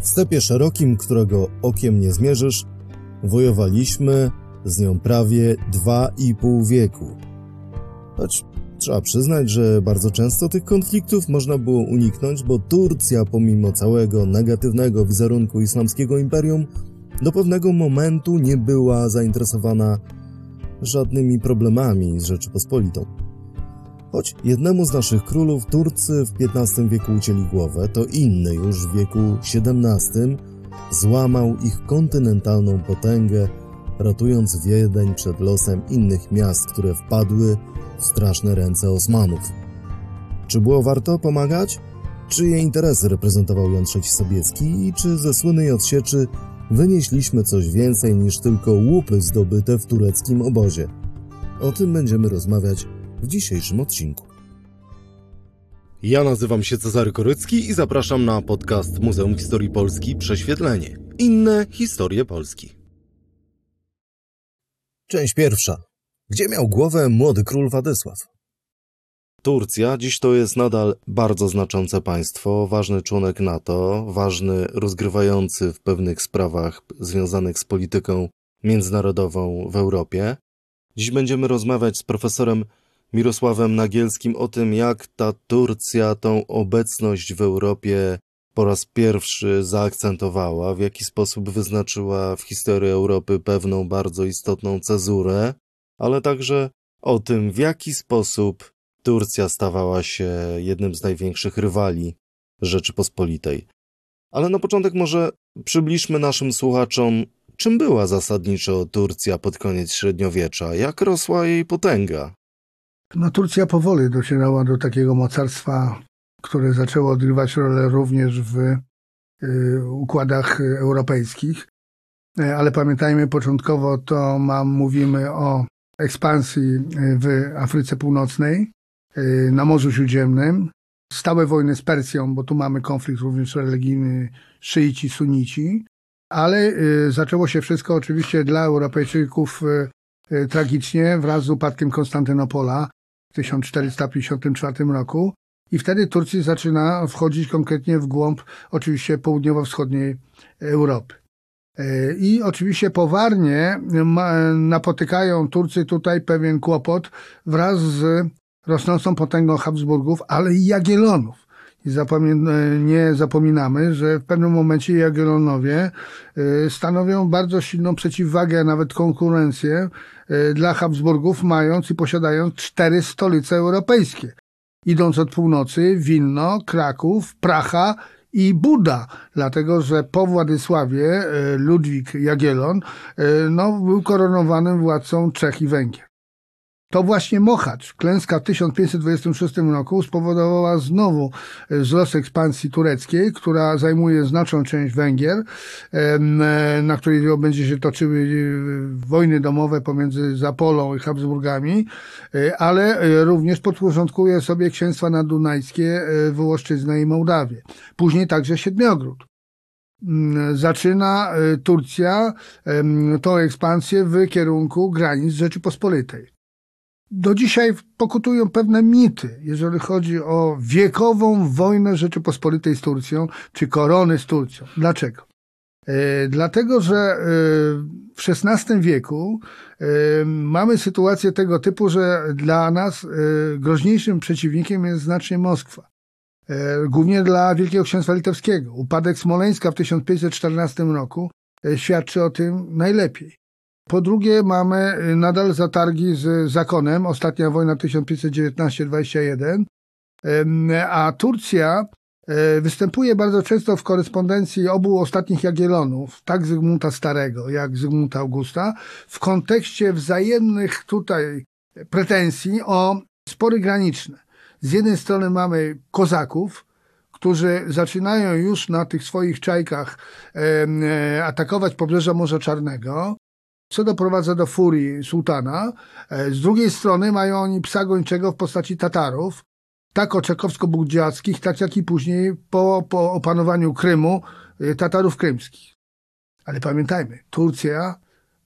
W stepie szerokim, którego okiem nie zmierzysz, wojowaliśmy z nią prawie dwa i pół wieku. Choć trzeba przyznać, że bardzo często tych konfliktów można było uniknąć, bo Turcja, pomimo całego negatywnego wizerunku islamskiego imperium, do pewnego momentu nie była zainteresowana żadnymi problemami z Rzeczypospolitą. Choć jednemu z naszych królów Turcy w XV wieku ucięli głowę, to inny już w wieku XVII złamał ich kontynentalną potęgę, ratując Wiedeń przed losem innych miast, które wpadły w straszne ręce Osmanów. Czy było warto pomagać? Czyje interesy reprezentował Jan III Sobieski i czy ze słynnej odsieczy wynieśliśmy coś więcej niż tylko łupy zdobyte w tureckim obozie? O tym będziemy rozmawiać w dzisiejszym odcinku. Ja nazywam się Cezary Korycki i zapraszam na podcast Muzeum Historii Polski Prześwietlenie. Inne historie Polski. Część pierwsza. Gdzie miał głowę młody król Władysław? Turcja dziś to jest nadal bardzo znaczące państwo, ważny członek NATO, ważny rozgrywający w pewnych sprawach związanych z polityką międzynarodową w Europie. Dziś będziemy rozmawiać z profesorem Mirosławem Nagielskim o tym, jak ta Turcja tą obecność w Europie po raz pierwszy zaakcentowała, w jaki sposób wyznaczyła w historii Europy pewną bardzo istotną cezurę, ale także o tym, w jaki sposób Turcja stawała się jednym z największych rywali Rzeczypospolitej. Ale na początek może przybliżmy naszym słuchaczom, czym była zasadniczo Turcja pod koniec średniowiecza, jak rosła jej potęga. No, Turcja powoli docierała do takiego mocarstwa, które zaczęło odgrywać rolę również w y, układach europejskich. E, ale pamiętajmy, początkowo to mam, mówimy o ekspansji w Afryce Północnej, y, na Morzu Śródziemnym, stałe wojny z Persją, bo tu mamy konflikt również religijny szyici, sunici, ale zaczęło się wszystko oczywiście dla Europejczyków tragicznie wraz z upadkiem Konstantynopola 1454 roku. I wtedy Turcja zaczyna wchodzić konkretnie w głąb oczywiście południowo-wschodniej Europy. E, I oczywiście powarnie napotykają Turcy tutaj pewien kłopot wraz z rosnącą potęgą Habsburgów, ale i Jagiellonów. I nie zapominamy, że w pewnym momencie Jagiellonowie y, stanowią bardzo silną przeciwwagę, a nawet konkurencję dla Habsburgów, mając i posiadając cztery stolice europejskie. Idąc od północy, Wilno, Kraków, Pracha i Buda, dlatego że po Władysławie y, Ludwik Jagiellon no, był koronowanym władcą Czech i Węgier. To właśnie Mochacz, klęska w 1526 roku spowodowała znowu e, wzrost ekspansji tureckiej, która zajmuje znaczną część Węgier, e, na której będzie się toczyły e, wojny domowe pomiędzy Zapolą i Habsburgami, ale również podporządkuje sobie księstwa nadunajskie, Wołoszczyznę i Mołdawię. Później także Siedmiogród mm, zaczyna Turcja tą ekspansję w kierunku granic Rzeczypospolitej do dzisiaj pokutują pewne mity, jeżeli chodzi o wiekową wojnę Rzeczypospolitej z Turcją, czy korony z Turcją. Dlaczego? E, dlatego, że e, w XVI wieku e, mamy sytuację tego typu, że dla nas groźniejszym przeciwnikiem jest znacznie Moskwa. Głównie dla Wielkiego Księstwa Litewskiego. Upadek Smoleńska w 1514 roku świadczy o tym najlepiej. Po drugie, mamy y, nadal zatargi z zakonem, ostatnia wojna 1519-21, a Turcja e, występuje bardzo często w korespondencji obu ostatnich Jagiellonów, tak Zygmunta Starego, jak Zygmunta Augusta, w kontekście wzajemnych tutaj pretensji o spory graniczne. Z jednej strony mamy kozaków, którzy zaczynają już na tych swoich czajkach e, atakować pobrzeża Morza Czarnego, co doprowadza do furii sułtana. E, z drugiej strony mają oni psa gończego w postaci Tatarów, tak oczekowsko-budziackich, tak jak i później po, po opanowaniu Krymu e, Tatarów krymskich. Ale pamiętajmy, Turcja,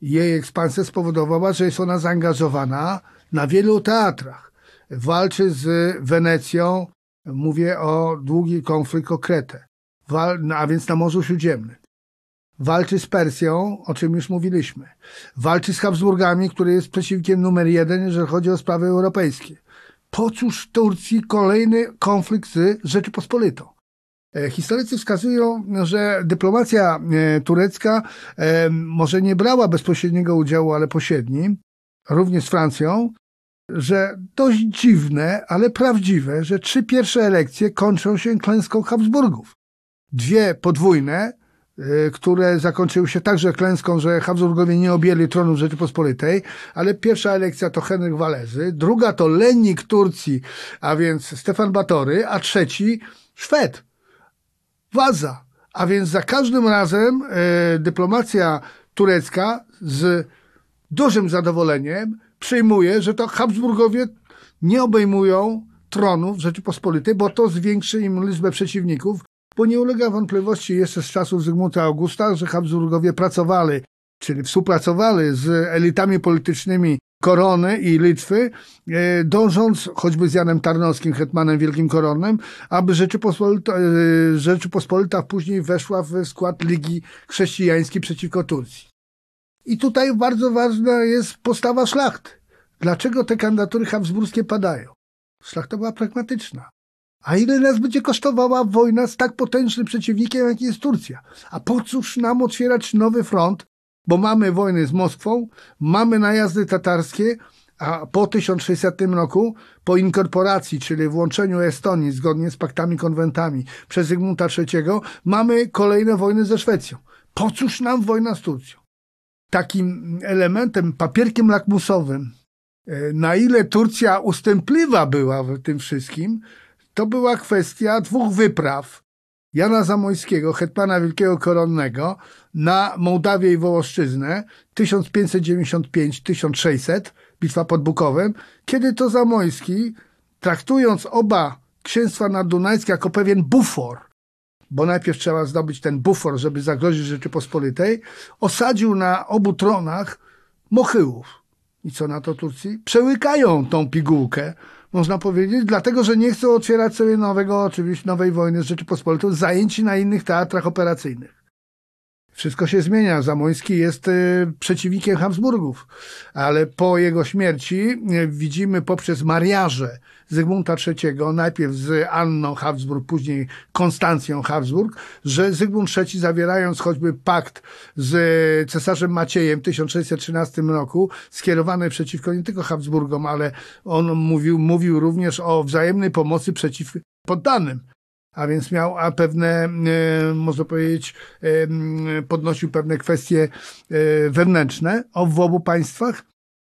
jej ekspansja spowodowała, że jest ona zaangażowana na wielu teatrach. Walczy z Wenecją, mówię o długi konflikt o Kretę. a więc na Morzu Śródziemnym. Walczy z Persją, o czym już mówiliśmy. Walczy z Habsburgami, który jest przeciwnikiem numer jeden, jeżeli chodzi o sprawy europejskie. Po cóż Turcji kolejny konflikt z Rzeczypospolitą? E, historycy wskazują, że dyplomacja e, turecka e, może nie brała bezpośredniego udziału, ale pośredni, również z Francją, że dość dziwne, ale prawdziwe, że trzy pierwsze elekcje kończą się klęską Habsburgów. Dwie podwójne, które zakończyły się także klęską, że Habsburgowie nie objęli tronu Rzeczypospolitej, ale pierwsza elekcja to Henryk Walezy, druga to lennik Turcji, a więc Stefan Batory, a trzeci Szwed, Waza. A więc za każdym razem e, dyplomacja turecka z dużym zadowoleniem przyjmuje, że to Habsburgowie nie obejmują tronów Rzeczypospolitej, bo to zwiększy im liczbę przeciwników, bo nie ulega wątpliwości jeszcze z czasów Zygmunta Augusta, że Habsburgowie pracowali, czyli współpracowali z elitami politycznymi Korony i Litwy, e, dążąc choćby z Janem Tarnowskim, hetmanem wielkim koronnym, aby Rzeczypospolita, e, Rzeczypospolita później weszła w skład Ligi Chrześcijańskiej przeciwko Turcji. I tutaj bardzo ważna jest postawa szlachty. Dlaczego te kandydatury habsburskie padają? Szlachta była pragmatyczna. A ile nas będzie kosztowała wojna z tak potężnym przeciwnikiem, jak jest Turcja? A po cóż nam otwierać nowy front, bo mamy wojny z Moskwą, mamy najazdy tatarskie, a po 1600 roku, po inkorporacji, czyli włączeniu Estonii zgodnie z paktami, konwentami przez Zygmunta III, mamy kolejne wojny ze Szwecją. Po cóż nam wojna z Turcją? Takim elementem, papierkiem lakmusowym, e, na ile Turcja ustępliwa była w tym wszystkim, to była kwestia dwóch wypraw Jana Zamojskiego, hetmana wielkiego koronnego, na Mołdawię i Wołoszczyznę 1595-1600, bitwa pod Bukowem, kiedy to Zamojski, traktując oba księstwa naddunajskie jako pewien bufor, bo najpierw trzeba zdobyć ten bufor, żeby zagrozić Rzeczypospolitej, osadził na obu tronach Mochyłów. I co na to Turcji? Przełykają tą pigułkę, można powiedzieć, dlatego, że nie chcą otwierać sobie nowego, oczywiście nowej wojny z Rzeczypospolitą, zajęci na innych teatrach operacyjnych. Wszystko się zmienia. Zamoński jest y, przeciwnikiem Habsburgów, ale po jego śmierci y, widzimy poprzez mariaże Zygmunta III, najpierw z Anną Habsburg, później Konstancją Habsburg, że Zygmunt III zawierając choćby pakt z cesarzem Maciejem w 1613 roku, skierowany przeciwko nie tylko Habsburgom, ale on mówił, mówił również o wzajemnej pomocy przeciw poddanym a więc miał a pewne, e, można powiedzieć, e, podnosił pewne kwestie e, wewnętrzne w obu państwach,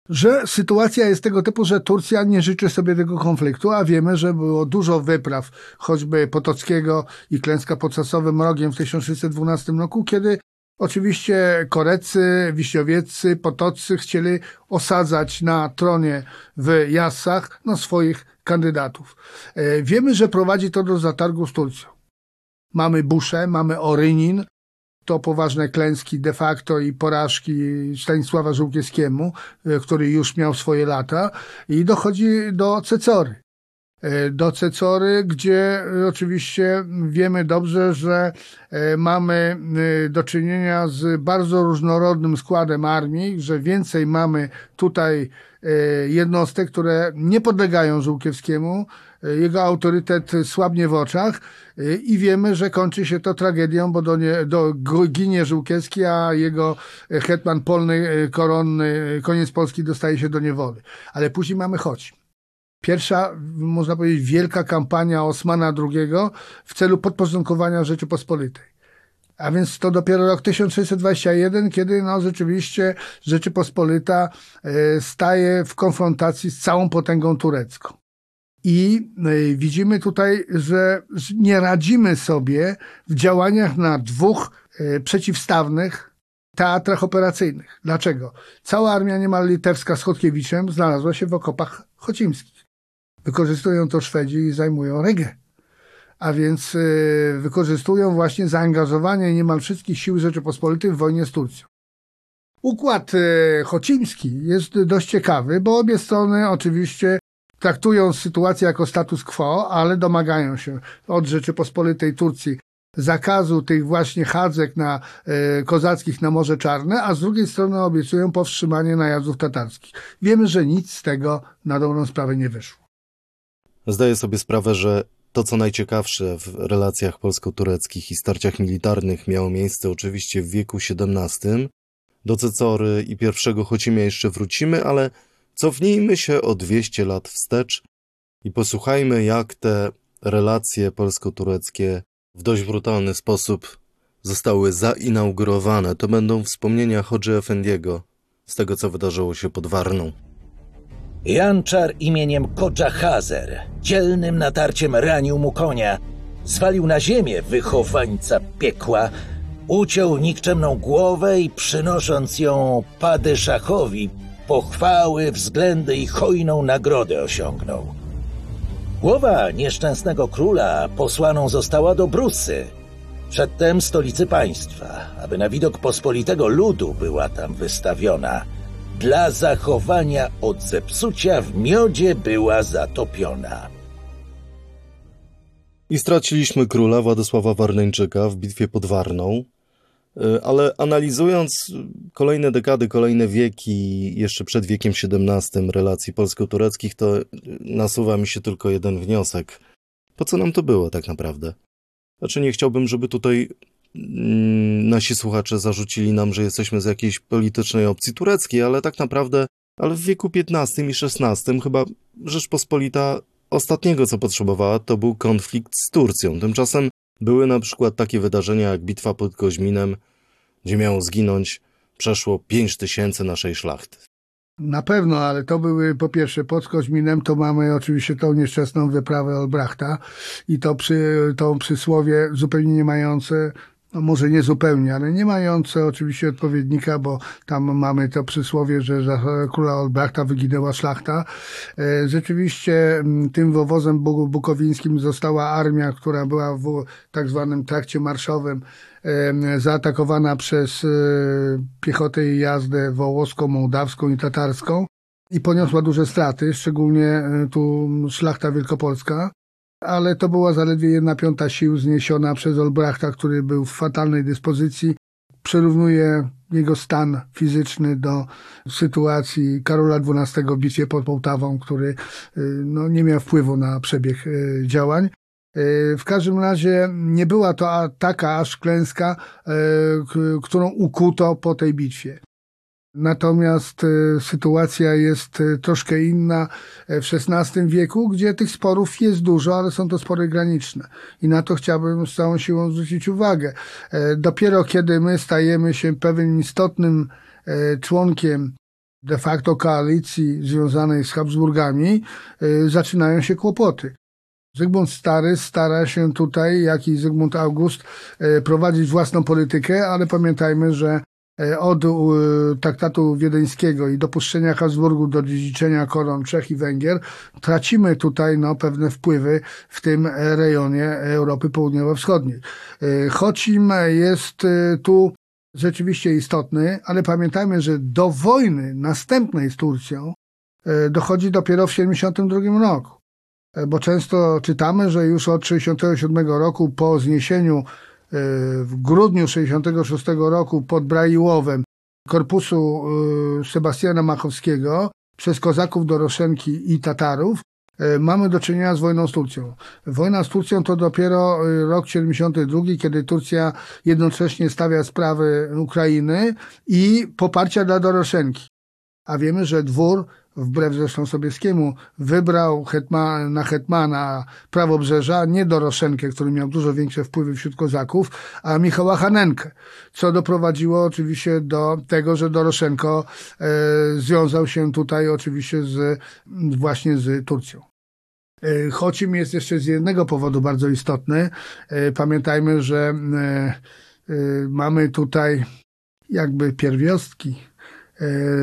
że sytuacja jest tego typu, że Turcja nie życzy sobie tego konfliktu, a wiemy, że było dużo wypraw, choćby Potockiego i klęska pod Sasowym Rogiem w 1612 roku, kiedy Oczywiście Korecy, Wiśniowieccy, Potoccy chcieli osadzać na tronie w Jasach no, swoich kandydatów. E, wiemy, że prowadzi to do zatargu z Turcją. Mamy Buszę, mamy Orynin, to poważne klęski de facto i porażki Stanisława Żółkiewskiemu, e, który już miał swoje lata i dochodzi do Cecory. E, do Cecory, gdzie oczywiście wiemy dobrze, że mamy do czynienia z bardzo różnorodnym składem armii, że więcej mamy tutaj E, jednostek, które nie podlegają Żółkiewskiemu. E, jego autorytet słabnie w oczach e, i wiemy, że kończy się to tragedią, bo do, nie, do ginie Żółkiewski, a jego hetman polny, koronny, koniec Polski dostaje się do niewoli. Ale później mamy choć. Pierwsza, można powiedzieć, wielka kampania Osmana II w celu podporządkowania Rzeczypospolitej. A więc to dopiero rok 1621, kiedy no rzeczywiście Rzeczypospolita e, staje w konfrontacji z całą potęgą turecką. I e, widzimy tutaj, że nie radzimy sobie w działaniach na dwóch e, przeciwstawnych teatrach operacyjnych. Dlaczego? Cała armia niemal litewska z Chodkiewiczem znalazła się w okopach chocimskich. Wykorzystują to Szwedzi i zajmują Rygę a więc y, wykorzystują właśnie zaangażowanie niemal wszystkich sił Rzeczypospolitych w wojnie z Turcją. Układ y, chocimski jest dość ciekawy, bo obie strony oczywiście traktują sytuację jako status quo, ale domagają się od Rzeczypospolitej Turcji zakazu tych właśnie chadzek na, e, kozackich na Morze Czarne, a z drugiej strony obiecują powstrzymanie najazdów tatarskich. Wiemy, że nic z tego na dobrą sprawę nie wyszło. Zdaję sobie sprawę, że to, co najciekawsze w relacjach polsko-tureckich i starciach militarnych miało miejsce oczywiście w wieku XVII. Do Cecory i pierwszego Chocimia jeszcze wrócimy, ale cofnijmy się o 200 lat wstecz i posłuchajmy, jak te relacje polsko-tureckie w dość brutalny sposób zostały zainaugurowane. To będą wspomnienia Hodży Efendiego z tego, co wydarzyło się pod Warną. Janczar imieniem Kodża Hazer, dzielnym natarciem ranił mu konia, zwalił na ziemię wychowańca piekła, uciął nikczemną głowę i przynosząc ją Padyszachowi, pochwały, względy i hojną nagrodę osiągnął. Głowa nieszczęsnego króla posłaną została do Brusy, przedtem stolicy państwa, aby na widok pospolitego ludu była tam wystawiona. Dla zachowania od zepsucia w miodzie była zatopiona. I straciliśmy króla Władysława Warneńczyka w bitwie pod Warną, y, ale analizując kolejne dekady, kolejne wieki, jeszcze przed wiekiem XVII relacji polsko-tureckich, to nasuwa mi się tylko jeden wniosek. Po co nam to było tak naprawdę? Znaczy nie chciałbym, żeby tutaj nasi słuchacze zarzucili nam, że jesteśmy z jakiejś politycznej opcji tureckiej, ale tak naprawdę, ale w wieku XV i XVI chyba Rzeczpospolita ostatniego, co potrzebowała, to był konflikt z Turcją. Tymczasem były na przykład takie wydarzenia jak bitwa pod Koźminem, gdzie miało zginąć przeszło 5 tysięcy naszej szlachty. Na pewno, ale to były po pierwsze pod Koźminem, to mamy oczywiście tą nieszczęsną wyprawę Olbrachta i to, przy, to przysłowie zupełnie nie mające no może nie zupełnie, ale nie mające oczywiście odpowiednika, bo tam mamy to przysłowie, że za króla Olbrachta wyginęła szlachta. E, rzeczywiście tym wowozem bukowińskim została armia, która była w tak zwanym trakcie marszowym zaatakowana przez e, piechotę i jazdę wołoską, mołdawską i tatarską i poniosła duże straty, szczególnie e, tu szlachta wielkopolska ale to była zaledwie jedna piąta sił zniesiona przez Olbrachta, który był w fatalnej dyspozycji. Przyrównuję jego stan fizyczny do sytuacji Karola XII w bitwie pod Połtawą, który y, no, nie miał wpływu na przebieg y, działań. Y, w każdym razie nie była to taka aż klęska, którą ukuto po tej bitwie. Natomiast e, sytuacja jest e, troszkę inna e, w XVI wieku, gdzie tych sporów jest dużo, ale są to spory graniczne. I na to chciałbym z całą siłą zwrócić uwagę. Dopiero kiedy my stajemy się pewnym istotnym członkiem de facto koalicji związanej z Habsburgami, zaczynają się kłopoty. Zygmunt Stary stara się tutaj, jak i Zygmunt August, prowadzić własną politykę, ale pamiętajmy, że E, od e, traktatu wiedeńskiego i dopuszczenia Habsburgu do dziedziczenia koron Czech i Węgier, tracimy tutaj no, pewne wpływy w tym rejonie Europy Południowo-Wschodniej. E, Chocim jest tu rzeczywiście istotny, ale pamiętajmy, że do wojny następnej z Turcją dochodzi dopiero w 1972 roku. Bo często czytamy, że już od 1967 roku po zniesieniu w grudniu 66 roku pod Braiłowem korpusu y, Sebastiana Machowskiego przez kozaków Doroszenki i Tatarów y, mamy do czynienia z wojną z Turcją. Wojna z Turcją to dopiero rok 72, kiedy Turcja jednocześnie stawia sprawy Ukrainy i poparcia dla Doroszenki. A wiemy, że dwór wbrew zresztą Sobieskiemu, wybrał hetma, na hetmana prawobrzeża nie Doroszenkę, który miał dużo większe wpływy wśród kozaków, a Michała Hanenkę, co doprowadziło oczywiście do tego, że Doroszenko e, związał się tutaj oczywiście z, właśnie z Turcją. E, Chocim jest jeszcze z jednego powodu bardzo istotny. E, pamiętajmy, że e, mamy tutaj jakby pierwiostki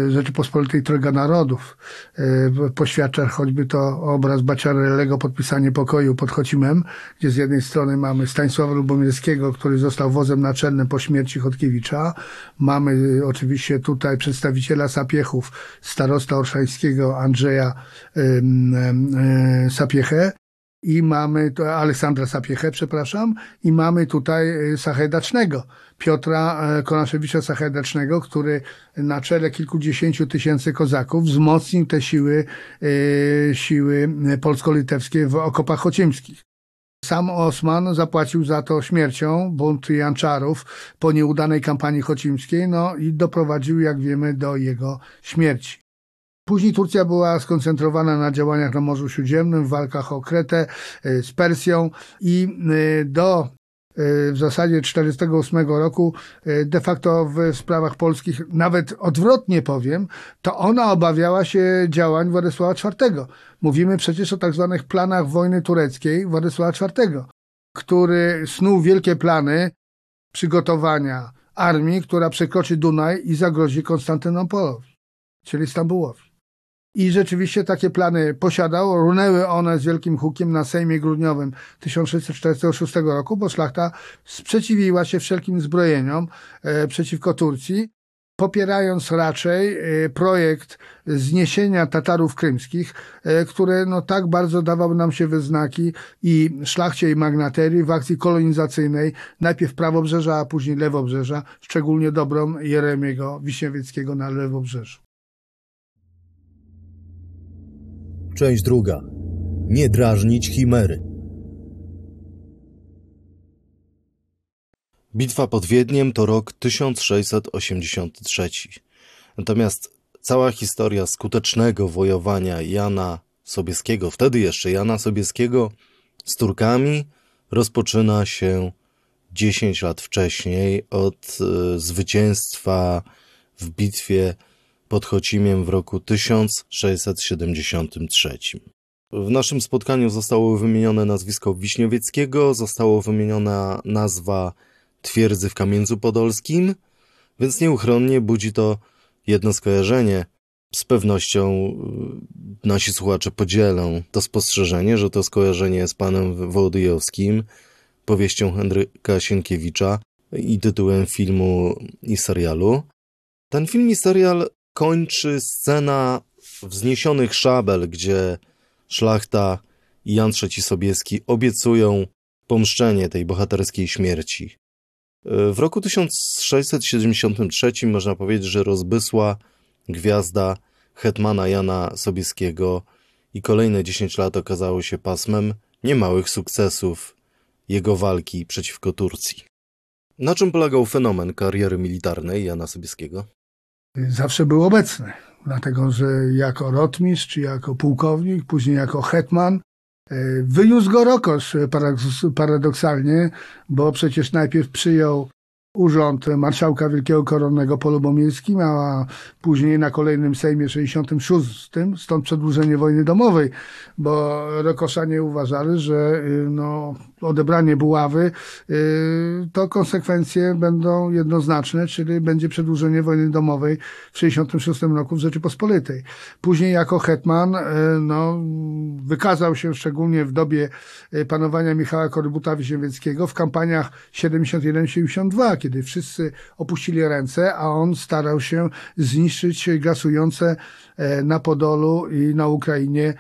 Rzeczypospolitej Trojga Narodów. E, poświadcza choćby to obraz Baciarellego, podpisanie pokoju pod Chocimem, gdzie z jednej strony mamy Stanisława Lubomirskiego, który został wozem naczelnym po śmierci Chodkiewicza. Mamy oczywiście tutaj przedstawiciela Sapiechów, starosta orszańskiego Andrzeja e, Sapiechę i mamy to Aleksandra Sapiechę, przepraszam, i mamy tutaj Sachedacznego, Piotra e, Konaszewicza Sachedacznego, który na czele kilkudziesięciu tysięcy kozaków wzmocnił te siły, e, siły polsko-litewskie w okopach chocimskich. Sam Osman zapłacił za to śmiercią bunt Janczarów po nieudanej kampanii chocimskiej, no i doprowadził, jak wiemy, do jego śmierci. Później Turcja była skoncentrowana na działaniach na Morzu Śródziemnym, w walkach o Kretę e, z Persją i do w zasadzie 1948 roku de facto w sprawach polskich, nawet odwrotnie powiem, to ona obawiała się działań Władysława IV. Mówimy przecież o tak zwanych planach wojny tureckiej Władysława IV, który snuł wielkie plany przygotowania armii, która przekroczy Dunaj i zagrozi Konstantynopolowi, czyli Stambułowi. I rzeczywiście takie plany posiadał. Runęły one z wielkim hukiem na Sejmie Grudniowym 1646 roku, bo szlachta sprzeciwiła się wszelkim zbrojeniom e, przeciwko Turcji, popierając raczej e, projekt zniesienia Tatarów krymskich, e, które no tak bardzo dawały nam się wyznaki i szlachcie i magnaterii w akcji kolonizacyjnej, najpierw prawobrzeża, a później lewobrzeża, szczególnie dobrą Jeremiego Wiśniewieckiego na lewobrzeżu. Część druga. Nie drażnić chimery. Bitwa pod Wiedniem to rok 1683. Natomiast cała historia skutecznego wojowania Jana Sobieskiego, wtedy jeszcze Jana Sobieskiego, z Turkami rozpoczyna się 10 lat wcześniej od y, zwycięstwa w bitwie pod Chocimiem w roku 1673. W naszym spotkaniu zostało wymienione nazwisko Wiśniowieckiego, zostało wymieniona nazwa twierdzy w Kamiencu Podolskim, więc nieuchronnie budzi to jedno skojarzenie. Z pewnością y, nasi słuchacze podzielą to spostrzeżenie, że to skojarzenie jest panem Wołodyjowskim, powieścią Henryka Sienkiewicza i tytułem filmu i serialu. Ten film i serial kończy scena wzniesionych szabel, gdzie szlachta i Jan III Sobieski obiecują pomszczenie tej bohaterskiej śmierci. W roku 1673 można powiedzieć, że rozbysła gwiazda hetmana Jana Sobieskiego i kolejne 10 lat okazało się pasmem niemałych sukcesów jego walki przeciwko Turcji. Na czym polegał fenomen kariery militarnej Jana Sobieskiego? Zawsze był obecny. Dlatego, że jako rotmistrz, czy jako pułkownik, później jako hetman, e, wyniósł go Rokosz paradoksalnie, bo przecież najpierw przyjął urząd marszałka Wielkiego Koronnego po Lubomirskim, a później na kolejnym Sejmie 66, stąd przedłużenie wojny domowej, bo Rokoszanie uważali, że y, no, odebranie buławy y, to konsekwencje będą jednoznaczne, czyli będzie przedłużenie wojny domowej w 66 roku w Rzeczypospolitej. Później jako hetman y, no, wykazał się szczególnie w dobie panowania Michała Korybuta Wisiewickiego w kampaniach 71-72, kiedy wszyscy opuścili ręce, a on starał się zniszczyć gasujące e, na Podolu i na Ukrainie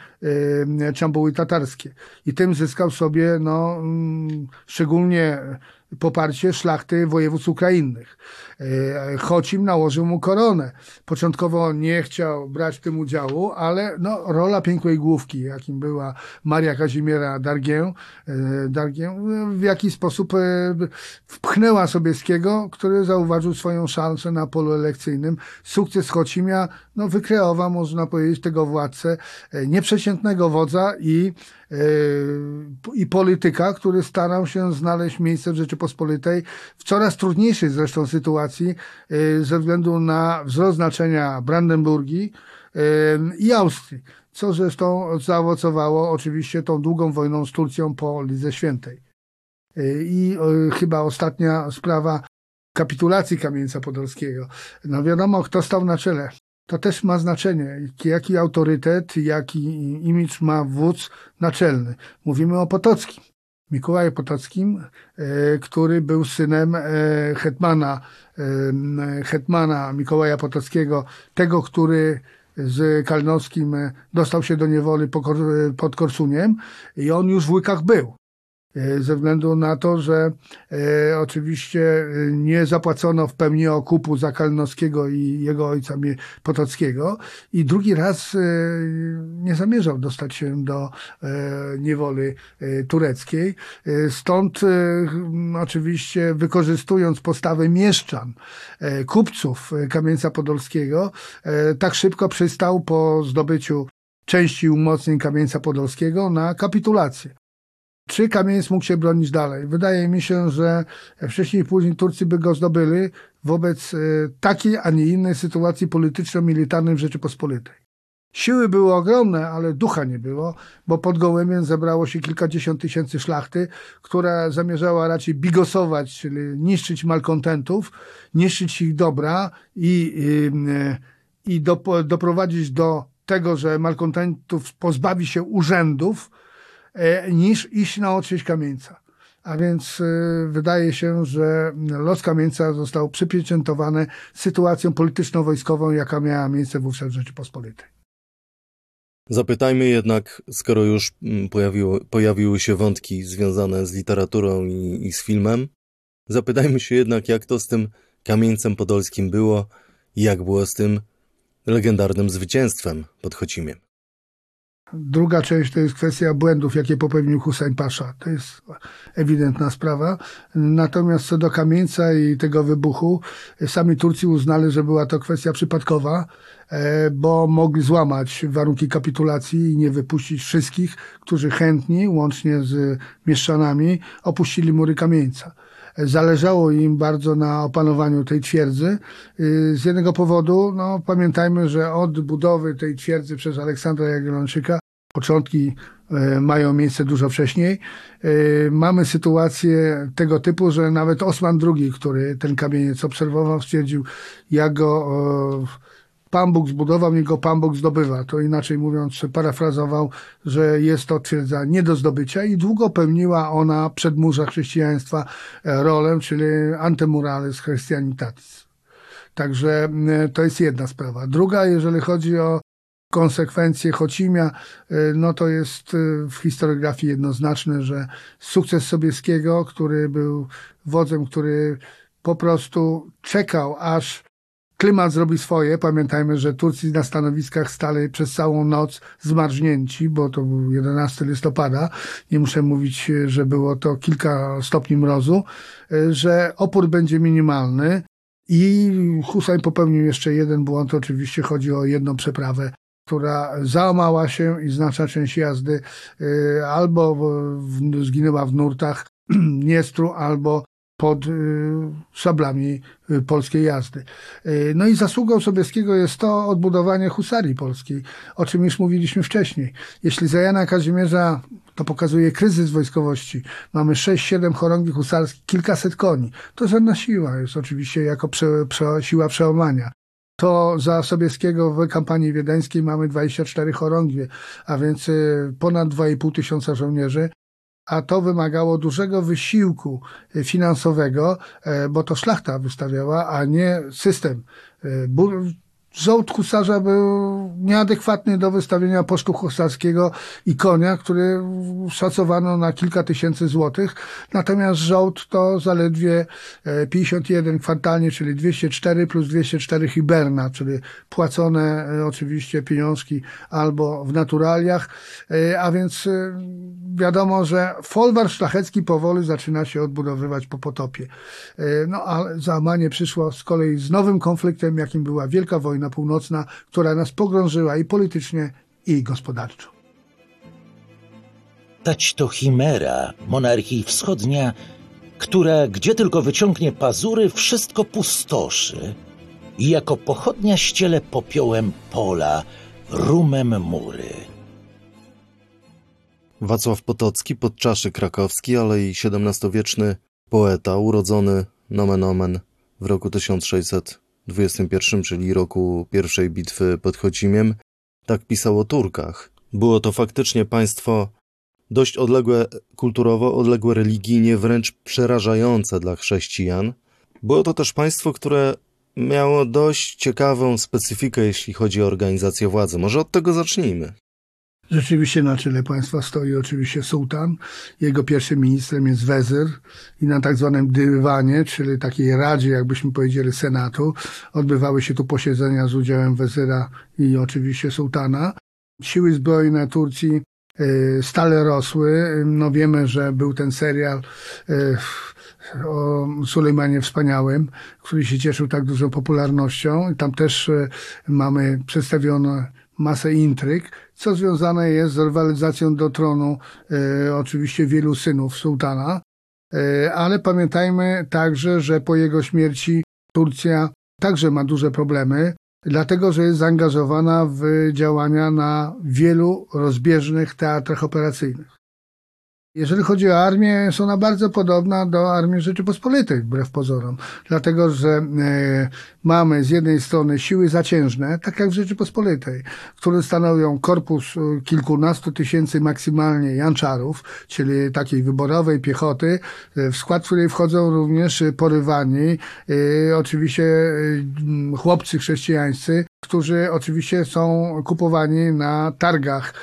e, czambuły tatarskie. I tym zyskał sobie no, mm, szczególnie poparcie szlachty województw ukrainnych. E, Chocim nałożył mu koronę. Początkowo nie chciał brać w tym udziału, ale no, rola pięknej główki, jakim była Maria Kazimiera Dargię, e, Dargię w jakiś sposób e, wpchnęła Sobieskiego, który zauważył swoją szansę na polu elekcyjnym. Sukces Chocimia no, wykreował, można powiedzieć, tego władcę, nieprzeciętnego wodza i i polityka, który starał się znaleźć miejsce w Rzeczypospolitej w coraz trudniejszej zresztą sytuacji y, ze względu na wzrost znaczenia Brandenburgii y, i Austrii, co zresztą zaowocowało oczywiście tą długą wojną z Turcją po Lidze Świętej. Y, I chyba ostatnia sprawa kapitulacji Kamieńca Podolskiego. No wiadomo, kto stał na czele to też ma znaczenie, jaki autorytet, jaki imidż ma wódz naczelny. Mówimy o Potockim. Mikołaju Potockim, e, który był synem e, hetmana, e, hetmana Mikołaja Potockiego, tego, który z Kalnowskim dostał się do niewoli pod Korsuniem i on już w Łykach był. E, ze względu na to, że e, oczywiście e, nie zapłacono w pełni okupu za Kalnowskiego i jego ojca Potockiego i drugi raz nie zamierzał dostać się do niewoli tureckiej. Stąd oczywiście wykorzystując postawę mieszczan, kupców Kamieńca Podolskiego, tak szybko przystał po zdobyciu części umocnień Kamieńca Podolskiego na kapitulację. Czy Kamieniec mógł się bronić dalej? Wydaje mi się, że wcześniej później Turcy by go zdobyli wobec e, takiej, a nie innej sytuacji polityczno-militarnej w Rzeczypospolitej. Siły były ogromne, ale ducha nie było, bo pod Gołębiem zebrało się kilkadziesiąt tysięcy szlachty, która zamierzała raczej bigosować, czyli niszczyć malkontentów, niszczyć ich dobra i, i, i doprowadzić do tego, że malkontentów pozbawi się urzędów, E, niż iść na odsieć kamieńca. A więc e, wydaje się, że los kamieńca został przypieczętowany sytuacją polityczno-wojskową, jaka miała miejsce wówczas w Rzeczypospolitej. Zapytajmy jednak, skoro już mm, pojawiło, pojawiły się wątki związane z literaturą i, i z filmem, zapytajmy się jednak, jak to z tym kamieńcem podolskim było i jak było z tym legendarnym zwycięstwem pod Chocimiem. Druga część to jest kwestia błędów, jakie popełnił Hussein Pasza. To jest ewidentna sprawa. Natomiast co do kamieńca i tego wybuchu, sami Turcy uznali, że była to kwestia przypadkowa, e, bo mogli złamać warunki kapitulacji i nie wypuścić wszystkich, którzy chętni, łącznie z mieszczanami, opuścili mury kamieńca zależało im bardzo na opanowaniu tej twierdzy. Y, z jednego powodu, no pamiętajmy, że od budowy tej twierdzy przez Aleksandra Jagiellończyka początki e, mają miejsce dużo wcześniej. E, mamy sytuację tego typu, że nawet Osman II, który ten kamieniec obserwował, stwierdził, jak go Pan Bóg zbudował, niego Pan Bóg zdobywa. To inaczej mówiąc, parafrazował, że jest to twierdza nie do zdobycia i długo pełniła ona przedmurza chrześcijaństwa e, rolę, czyli antemurales Christianitatis. Także to jest jedna sprawa. Druga, jeżeli chodzi o konsekwencje Chocimia, y, no to jest y, w historiografii jednoznaczne, że sukces Sobieskiego, który był wodzem, który po prostu czekał, aż klimat zrobi swoje. Pamiętajmy, że Turcy na stanowiskach stali przez całą noc zmarznięci, bo to był 11 listopada. Nie muszę mówić, że było to kilka stopni mrozu, y, że opór będzie minimalny. I Hussein popełnił jeszcze jeden błąd, oczywiście chodzi o jedną przeprawę która załamała się i znaczna część jazdy y, albo w, zginęła w nurtach Niestru, albo pod y, szablami y, polskiej jazdy. No i zasługą Sobieskiego jest to odbudowanie husarii polskiej, o czym już mówiliśmy wcześniej. Jeśli za Jana Kazimierza to pokazuje kryzys wojskowości. Mamy 6-7 chorągwi husarskich, kilkaset koni. To żadna siła jest oczywiście jako prze, prze, siła przełamania to za Sobieskiego w kampanii wiedeńskiej mamy 24 chorągwie, a więc y, ponad 2,5 tysiąca żołnierzy a to wymagało dużego wysiłku y, finansowego, e, bo to szlachta wystawiała, a nie system. Żołd husarza był nieadekwatny do wystawienia posztu husarskiego i konia, który szacowano na kilka tysięcy złotych. Natomiast żołd to zaledwie 51 e, kwartalnie, czyli 204 plus 204 hiberna, czyli płacone e, oczywiście pieniążki albo w naturaliach. E, a więc wiadomo, że folwark szlachecki powoli zaczyna się odbudowywać po potopie. No ale załamanie przyszło z kolei z nowym konfliktem, jakim była Wielka Wojna wojna północna, która nas pogrążyła i politycznie, i gospodarczo. Tać to chimera monarchii wschodnia, która gdzie tylko wyciągnie pazury, wszystko pustoszy i jako pochodnia ściele popiołem pola, rumem mury. Wacław Potocki, podczaszy krakowski, ale i XVII-wieczny poeta, urodzony nomen omen w roku 1600 XXI, czyli roku pierwszej bitwy pod Chocimiem, tak pisał o Turkach. Było to faktycznie państwo dość odległe kulturowo, odległe religijnie, wręcz przerażające dla chrześcijan. Było to też państwo, które miało dość ciekawą specyfikę, jeśli chodzi o organizację władzy. Może od tego zacznijmy. Rzeczywiście na czele państwa stoi oczywiście sułtan. Jego pierwszym ministrem jest wezyr i na tak zwanym dywanie, czyli takiej radzie, jakbyśmy powiedzieli, senatu, odbywały się tu posiedzenia z udziałem wezyra i oczywiście sułtana. Siły zbrojne Turcji e, stale rosły. No wiemy, że był ten serial e, o Sulejmanie Wspaniałym, który się cieszył tak dużą popularnością. Tam też e, mamy przedstawione masę intryg, co związane jest z rywalizacją do tronu e, oczywiście wielu synów sułtana. E, ale pamiętajmy także, że po jego śmierci Turcja także ma duże problemy, dlatego że jest zaangażowana w działania na wielu rozbieżnych teatrach operacyjnych. Jeżeli chodzi o armię, jest ona bardzo podobna do armii Rzeczypospolitej, wbrew pozorom. Dlatego, że e, mamy z jednej strony siły zaciężne, tak jak w Rzeczypospolitej, które stanowią korpus e, kilkunastu tysięcy maksymalnie janczarów, czyli takiej wyborowej piechoty, e, w skład której wchodzą również porywani, oczywiście chłopcy chrześcijańscy, którzy oczywiście są kupowani na targach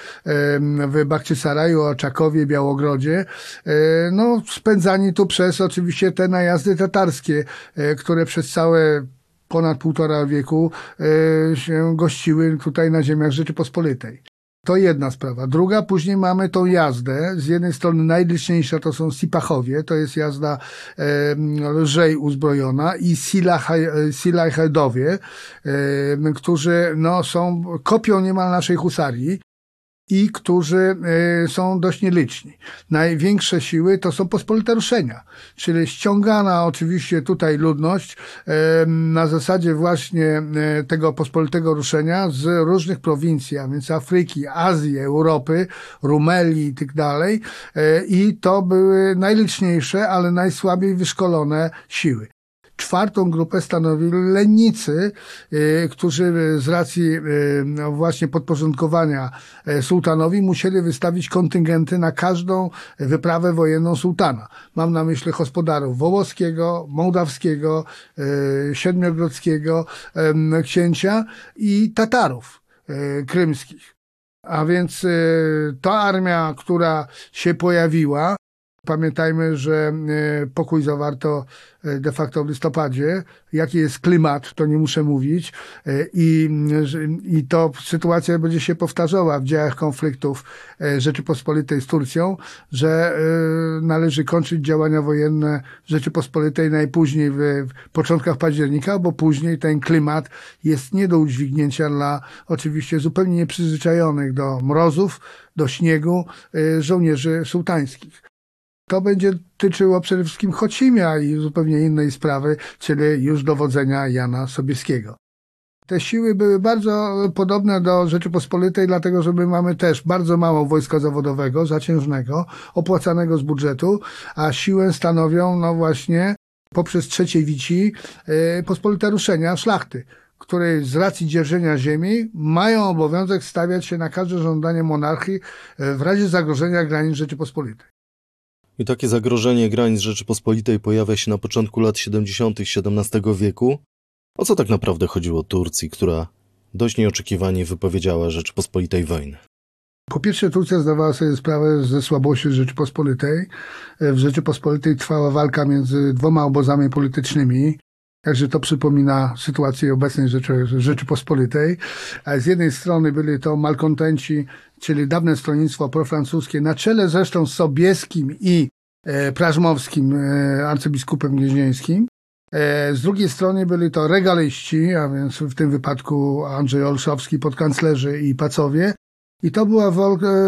w Bakczysaraju, Oczakowie, Białogrodzie, e, no spędzani tu przez oczywiście te najazdy tatarskie, e, które przez całe ponad półtora wieku e, się gościły tutaj na ziemiach Rzeczypospolitej. To jedna sprawa. Druga, później mamy tą jazdę. Z jednej strony najliczniejsza to są Sipachowie, to jest jazda e, lżej uzbrojona i Silajhedowie, e, którzy no, są kopią niemal naszej husarii i którzy e, są dość nieliczni. Największe siły to są pospolite ruszenia, czyli ściągana oczywiście tutaj ludność e, na zasadzie właśnie e, tego pospolitego ruszenia z różnych prowincji, a więc Afryki, Azji, Europy, Rumelii i tak dalej. I to były najliczniejsze, ale najsłabiej wyszkolone siły. Czwartą grupę stanowili lennicy, y, którzy z racji y, no właśnie podporządkowania e, sułtanowi musieli wystawić kontyngenty na każdą wyprawę wojenną sułtana. Mam na myśli gospodarów wołoskiego, mołdawskiego, e, siedmiogrodzkiego księcia i Tatarów e, krymskich. A więc ta armia, która się pojawiła, Pamiętajmy, że pokój zawarto de facto w listopadzie. Jaki jest klimat, to nie muszę mówić. E, I, i to sytuacja będzie się powtarzała w dziejach konfliktów e, Rzeczypospolitej z Turcją, że e, należy kończyć działania wojenne Rzeczypospolitej najpóźniej w początkach października, bo później ten klimat jest nie do udźwignięcia dla oczywiście zupełnie nieprzyzwyczajonych do mrozów, do śniegu żołnierzy sułtańskich. To będzie tyczyło przede wszystkim Chocimia i zupełnie innej sprawy, czyli już dowodzenia Jana Sobieskiego. Te siły były bardzo podobne do Rzeczypospolitej, dlatego że my mamy też bardzo mało wojska zawodowego, zaciężnego, opłacanego z budżetu, a siłę stanowią, no właśnie, poprzez trzeciej wici, yy, pospolite ruszenia szlachty które z racji dzierżenia ziemi mają obowiązek stawiać się na każde żądanie monarchii e, w razie zagrożenia granic Rzeczypospolitej. I takie zagrożenie granic Rzeczypospolitej pojawia się na początku lat 70. XVII wieku. O co tak naprawdę chodziło Turcji, która dość nieoczekiwanie wypowiedziała Rzeczypospolitej wojnę? Po pierwsze, Turcja zdawała sobie sprawę ze słabości Rzeczypospolitej. W Rzeczypospolitej trwała walka między dwoma obozami politycznymi. Także to przypomina sytuację obecnej Rzeczy, Rzeczypospolitej. Z jednej strony byli to malkontenci, czyli dawne stronnictwo profrancuskie, na czele zresztą z Sobieskim i e, Prażmowskim, e, arcybiskupem gnieźnieńskim. E, z drugiej strony byli to regaliści, a więc w tym wypadku Andrzej Olszowski, podkanclerzy i pacowie, i to była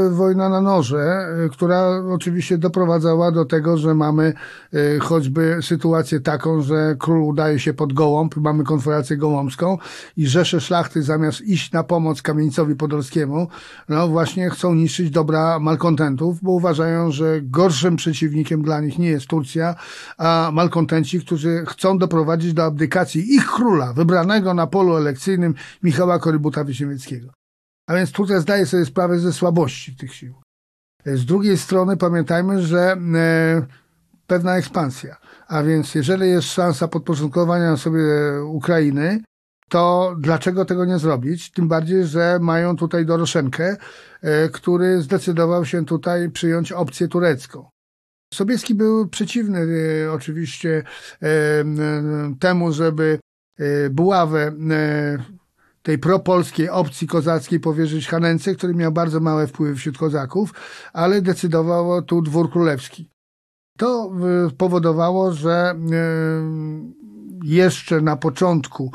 wojna na noże, e, która oczywiście doprowadzała do tego, że mamy e, choćby sytuację taką, że król udaje się pod Gołąb, mamy konferencję gołąbską i rzesze szlachty zamiast iść na pomoc Kamieńcowi Podolskiemu, no właśnie chcą niszczyć dobra malkontentów, bo uważają, że gorszym przeciwnikiem dla nich nie jest Turcja, a malkontenci, którzy chcą doprowadzić do abdykacji ich króla, wybranego na polu elekcyjnym Michała Korybuta Wysiewieckiego. A więc Turcja zdaje sobie sprawę ze słabości tych sił. Z drugiej strony pamiętajmy, że e, pewna ekspansja. A więc jeżeli jest szansa podporządkowania sobie Ukrainy, to dlaczego tego nie zrobić? Tym bardziej, że mają tutaj Doroszenkę, e, który zdecydował się tutaj przyjąć opcję turecką. Sobieski był przeciwny e, oczywiście temu, żeby buławę tej propolskiej opcji kozackiej powierzyć Hanence, który miał bardzo małe wpływy wśród kozaków, ale decydowało tu dwór królewski. To powodowało, że jeszcze na początku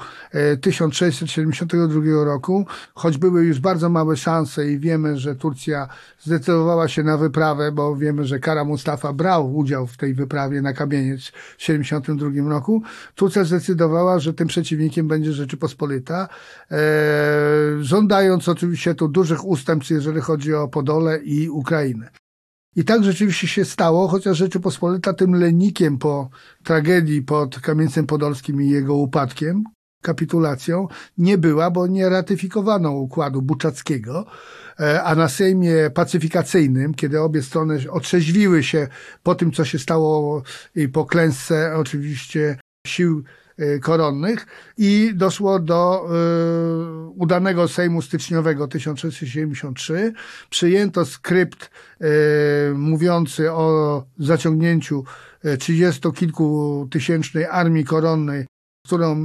1672 e, roku, choć były już bardzo małe szanse i wiemy, że Turcja zdecydowała się na wyprawę, bo wiemy, że Kara Mustafa brał udział w tej wyprawie na kamieniec w 1972 roku, Turcja zdecydowała, że tym przeciwnikiem będzie Rzeczypospolita, e, żądając oczywiście tu dużych ustępstw, jeżeli chodzi o Podole i Ukrainę. I tak rzeczywiście się stało, chociaż Rzeczypospolita tym lenikiem po tragedii pod Kamieńcem Podolskim i jego upadkiem, kapitulacją, nie była, bo nie ratyfikowano układu buczackiego, e, a na Sejmie pacyfikacyjnym, kiedy obie strony otrzeźwiły się po tym, co się stało i po klęsce oczywiście sił koronnych i doszło do y, udanego Sejmu styczniowego 1673. Przyjęto skrypt y, mówiący o zaciągnięciu trzydziesto kilku tysięcznej armii koronnej którą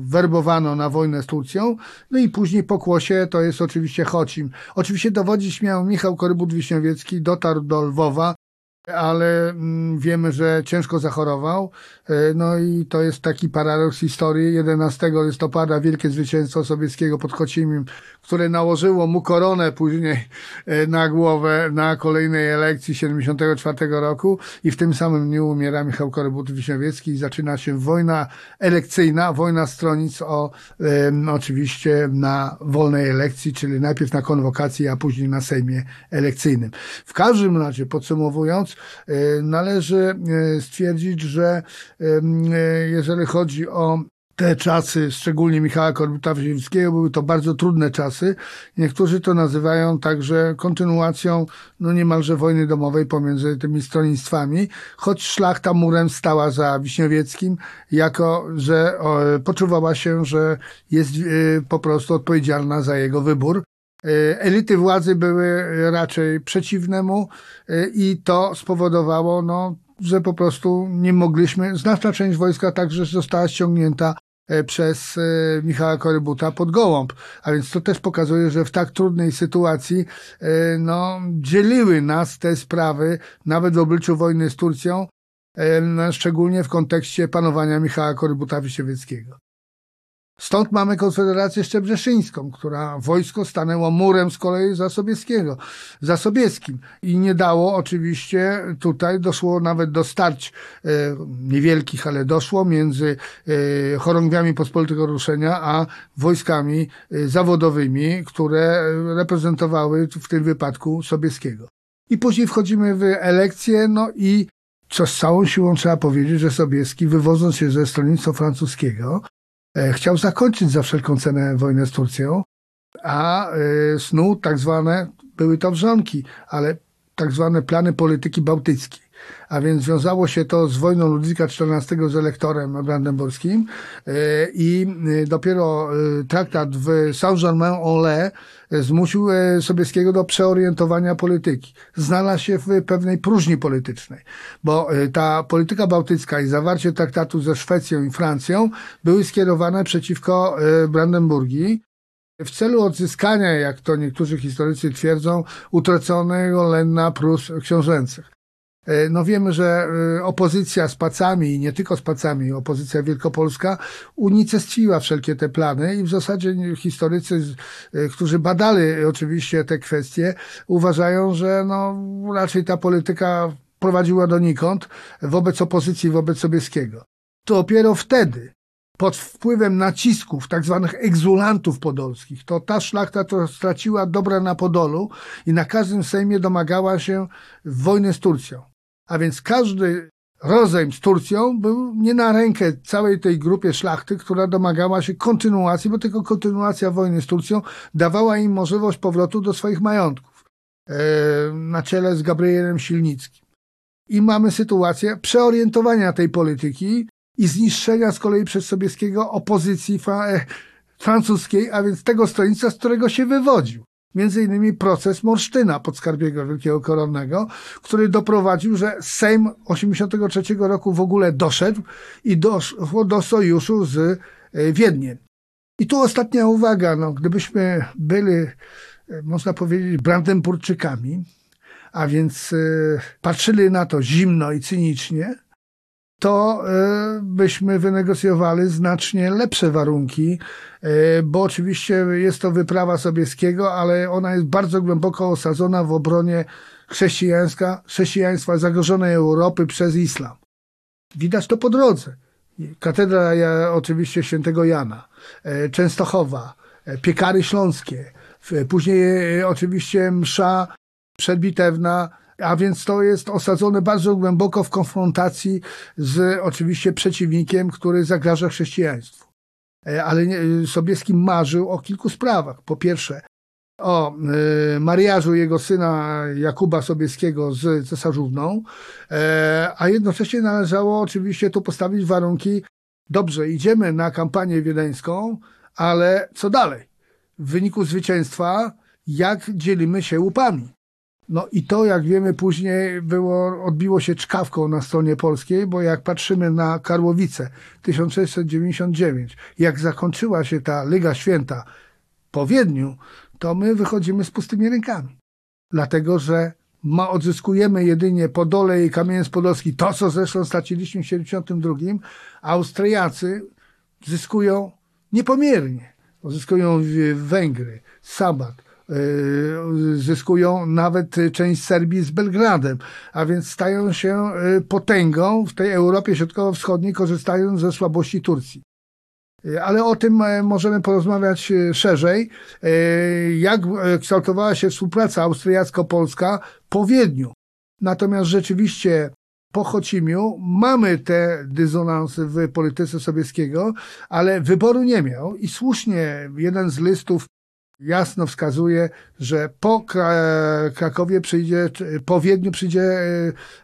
werbowano na wojnę z Turcją. No i później po kłosie to jest oczywiście Chocim. Oczywiście dowodzić miał Michał Korybut-Wiśniowiecki, dotarł do Lwowa, ale mm, wiemy, że ciężko zachorował. E, no i to jest taki paradoks historii. 11 listopada wielkie zwycięstwo sowieckiego pod Chocimim, które nałożyło mu koronę później e, na głowę na kolejnej elekcji 74 roku i w tym samym dniu umiera Michał Korybut-Wiśniowiecki i zaczyna się wojna elekcyjna, wojna stronic o oczywiście na wolnej elekcji, czyli najpierw na konwokacji, a później na Sejmie elekcyjnym. W każdym razie podsumowując, e, należy stwierdzić, że jeżeli chodzi o te czasy, szczególnie Michała Korbuta-Wziewickiego, były to bardzo trudne czasy. Niektórzy to nazywają także kontynuacją no niemalże wojny domowej pomiędzy tymi stronnictwami, choć szlachta murem stała za Wiśniowieckim, jako że poczuwała się, że jest e, po prostu odpowiedzialna za jego wybór. E, elity władzy były raczej przeciwnemu e, i to spowodowało, no, że po prostu nie mogliśmy, znaczna część wojska także została ściągnięta E, przez e, Michała Korybuta pod Gołąb. A więc to też pokazuje, że w tak trudnej sytuacji e, no, dzieliły nas te sprawy, nawet w obliczu wojny z Turcją, szczególnie w kontekście panowania Michała Korybuta-Wisiewickiego. Stąd mamy Konfederację Szczebrzeszyńską, która wojsko stanęło murem z kolei za Sobieskiego, za Sobieskim. I nie dało oczywiście, tutaj doszło nawet do starć e, niewielkich, ale doszło między e, chorągwiami pospolitego ruszenia, a wojskami e, zawodowymi, które reprezentowały w tym wypadku Sobieskiego. I później wchodzimy w elekcje, no i co z całą siłą trzeba powiedzieć, że Sobieski, wywodząc się ze stronnictwa francuskiego, chciał zakończyć za wszelką cenę wojnę z Turcją, a e, snuł tak zwane, były to wrzątki, ale tak zwane plany polityki bałtyckiej a więc wiązało się to z wojną Ludwika XIV z elektorem brandenburskim e, i e, dopiero e, traktat w Saint-Germain-en-Laye zmusił Sobieskiego do przeorientowania polityki. Znalazł się w pewnej próżni politycznej, bo ta polityka bałtycka i zawarcie traktatu ze Szwecją i Francją były skierowane przeciwko Brandenburgii, w celu odzyskania, jak to niektórzy historycy twierdzą, utraconego lęna Prus książęcych. E, no wiemy, że e, opozycja z pacami i nie tylko z pacami, opozycja wielkopolska unicestwiła wszelkie te plany i w zasadzie historycy, e, którzy badali oczywiście te kwestie, uważają, że no raczej ta polityka prowadziła donikąd wobec opozycji, wobec Sobieskiego. To dopiero wtedy pod wpływem nacisków tak zwanych egzulantów podolskich, to ta szlachta to straciła dobra na Podolu i na każdym sejmie domagała się wojny z Turcją. A więc każdy rozejm z Turcją był nie na rękę całej tej grupie szlachty, która domagała się kontynuacji, bo tylko kontynuacja wojny z Turcją dawała im możliwość powrotu do swoich majątków. E, na czele z Gabrielem Silnickim. i mamy sytuację przeorientowania tej polityki i zniszczenia z kolei przez Sobieskiego opozycji e, francuskiej, a więc tego stronnictwa, z którego się wywodził. Między innymi proces Morsztyna podskarbiego Wielkiego Koronnego, który doprowadził, że Sejm 83 roku w ogóle doszedł i doszło do sojuszu z e, Wiedniem. I tu ostatnia uwaga, no, gdybyśmy byli, e, można powiedzieć, Brandenburczykami, a więc patrzyli na to zimno i cynicznie, to e, byśmy wynegocjowali znacznie lepsze warunki, e, bo oczywiście jest to wyprawa Sobieskiego, ale ona jest bardzo głęboko osadzona w obronie chrześcijańska, chrześcijaństwa zagrożonej Europy przez islam. Widać to po drodze. Katedra oczywiście świętego Jana, e, Częstochowa, Piekary Śląskie, później oczywiście msza przedbitewna a więc to jest osadzone bardzo głęboko w konfrontacji z oczywiście przeciwnikiem, który zagraża chrześcijaństwu. E, ale Sobieski marzył o kilku sprawach. Po pierwsze, o y, mariażu jego syna Jakuba Sobieskiego z cesarzówną, e, a jednocześnie należało oczywiście tu postawić warunki, dobrze, idziemy na kampanię wiedeńską, ale co dalej? W wyniku zwycięstwa, jak dzielimy się łupami? No i to, jak wiemy później, było, odbiło się czkawką na stronie polskiej, bo jak patrzymy na Karłowice 1699, jak zakończyła się ta Liga Święta po Wiedniu, to my wychodzimy z pustymi rękami. Dlatego, że ma, odzyskujemy jedynie Podole i Kamieniec Podolski, to co zresztą straciliśmy w 72, a Austriacy zyskują niepomiernie. Zyskują Węgry, Sabat, zyskują nawet część Serbii z Belgradem, a więc stają się y, potęgą w tej Europie Środkowo-Wschodniej, korzystając ze słabości Turcji. Y, ale o tym możemy porozmawiać szerzej, jak kształtowała się współpraca austriacko-polska po Wiedniu. Natomiast rzeczywiście po Chocimiu mamy te dysonansy w polityce sowieckiego, ale wyboru nie miał i słusznie jeden z listów jasno wskazuje, że po Krakowie przyjdzie, po Wiedniu przyjdzie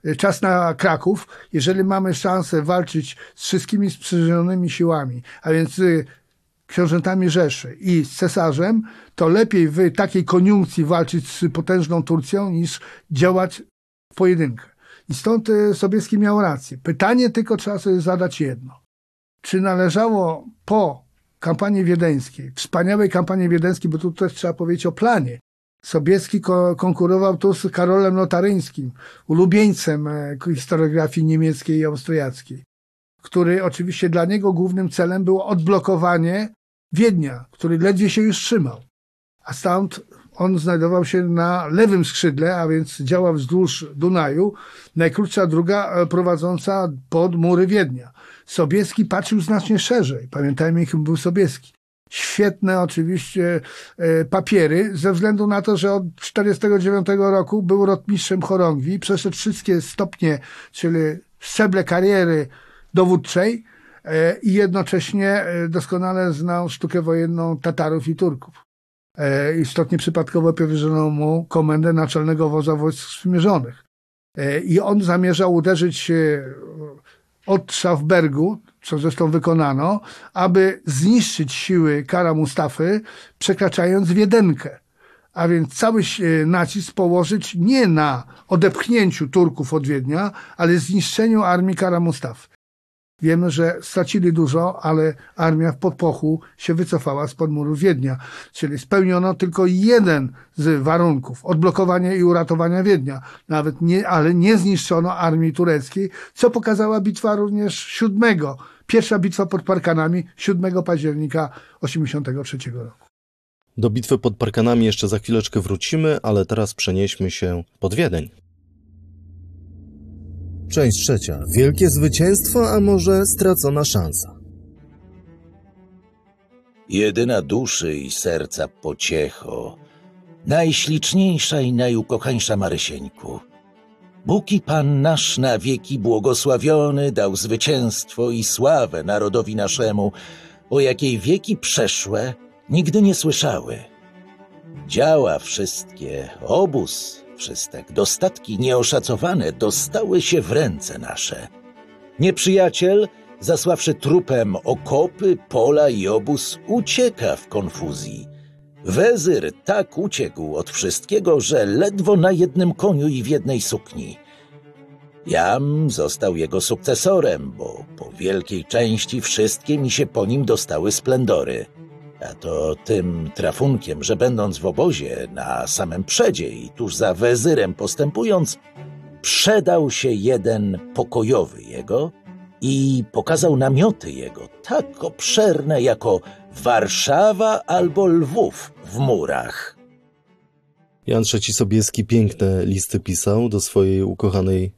e, czas na Kraków. Jeżeli mamy szansę walczyć z wszystkimi sprzężonymi siłami, a więc z książętami Rzeszy i z cesarzem, to lepiej w takiej koniunkcji walczyć z potężną Turcją niż działać w pojedynkę. I stąd e, Sobieski miał rację. Pytanie tylko trzeba sobie zadać jedno. Czy należało po kampanii wiedeńskiej, wspaniałej kampanii wiedeńskiej, bo tu też trzeba powiedzieć o planie. Sobieski ko konkurował tu z Karolem Notaryńskim, ulubieńcem e, historiografii niemieckiej i austriackiej, który oczywiście dla niego głównym celem było odblokowanie Wiednia, który ledwie się już trzymał. A stąd on znajdował się na lewym skrzydle, a więc działał wzdłuż Dunaju, najkrótsza druga e, prowadząca pod mury Wiednia. Sobieski patrzył znacznie szerzej. Pamiętajmy, kim był Sobieski. Świetne oczywiście e, papiery, ze względu na to, że od 1949 roku był rotmistrzem chorągwi, przeszedł wszystkie stopnie, czyli szczeble kariery dowódczej e, i jednocześnie e, doskonale znał sztukę wojenną Tatarów i Turków. Istotnie przypadkowo powierzono mu komendę naczelnego woza wojsk sprzymierzonych. I on zamierzał uderzyć od Szafbergu, co zresztą wykonano, aby zniszczyć siły Kara Mustafy, przekraczając Wiedenkę. A więc cały nacisk położyć nie na odepchnięciu Turków od Wiednia, ale zniszczeniu armii Kara Mustafy. Wiemy, że stracili dużo, ale armia w podpochu się wycofała z podmuru Wiednia, czyli spełniono tylko jeden z warunków odblokowania i uratowania Wiednia, nawet nie, ale nie zniszczono armii tureckiej, co pokazała bitwa również 7, pierwsza bitwa pod Parkanami 7 października 1983 roku. Do bitwy pod Parkanami jeszcze za chwileczkę wrócimy, ale teraz przenieśmy się pod Wiedeń. Część trzecia. Wielkie zwycięstwo, a może stracona szansa. Jedyna duszy i serca pociecho, najśliczniejsza i najukochańsza Marysieńku. Bóg i Pan nasz na wieki błogosławiony dał zwycięstwo i sławę narodowi naszemu, o jakiej wieki przeszłe nigdy nie słyszały. Działa wszystkie, obóz, Wszystek, dostatki nieoszacowane dostały się w ręce nasze. Nieprzyjaciel, zasławszy trupem okopy, pola i obóz, ucieka w konfuzji. Wezyr tak uciekł od wszystkiego, że ledwo na jednym koniu i w jednej sukni. Jam został jego sukcesorem, bo po wielkiej części wszystkie mi się po nim dostały splendory. To tym trafunkiem, że będąc w obozie na samym przedzie i tuż za wezyrem postępując, przedał się jeden pokojowy jego i pokazał namioty jego, tak obszerne jako Warszawa albo Lwów w murach. Jan III Sobieski piękne listy pisał do swojej ukochanej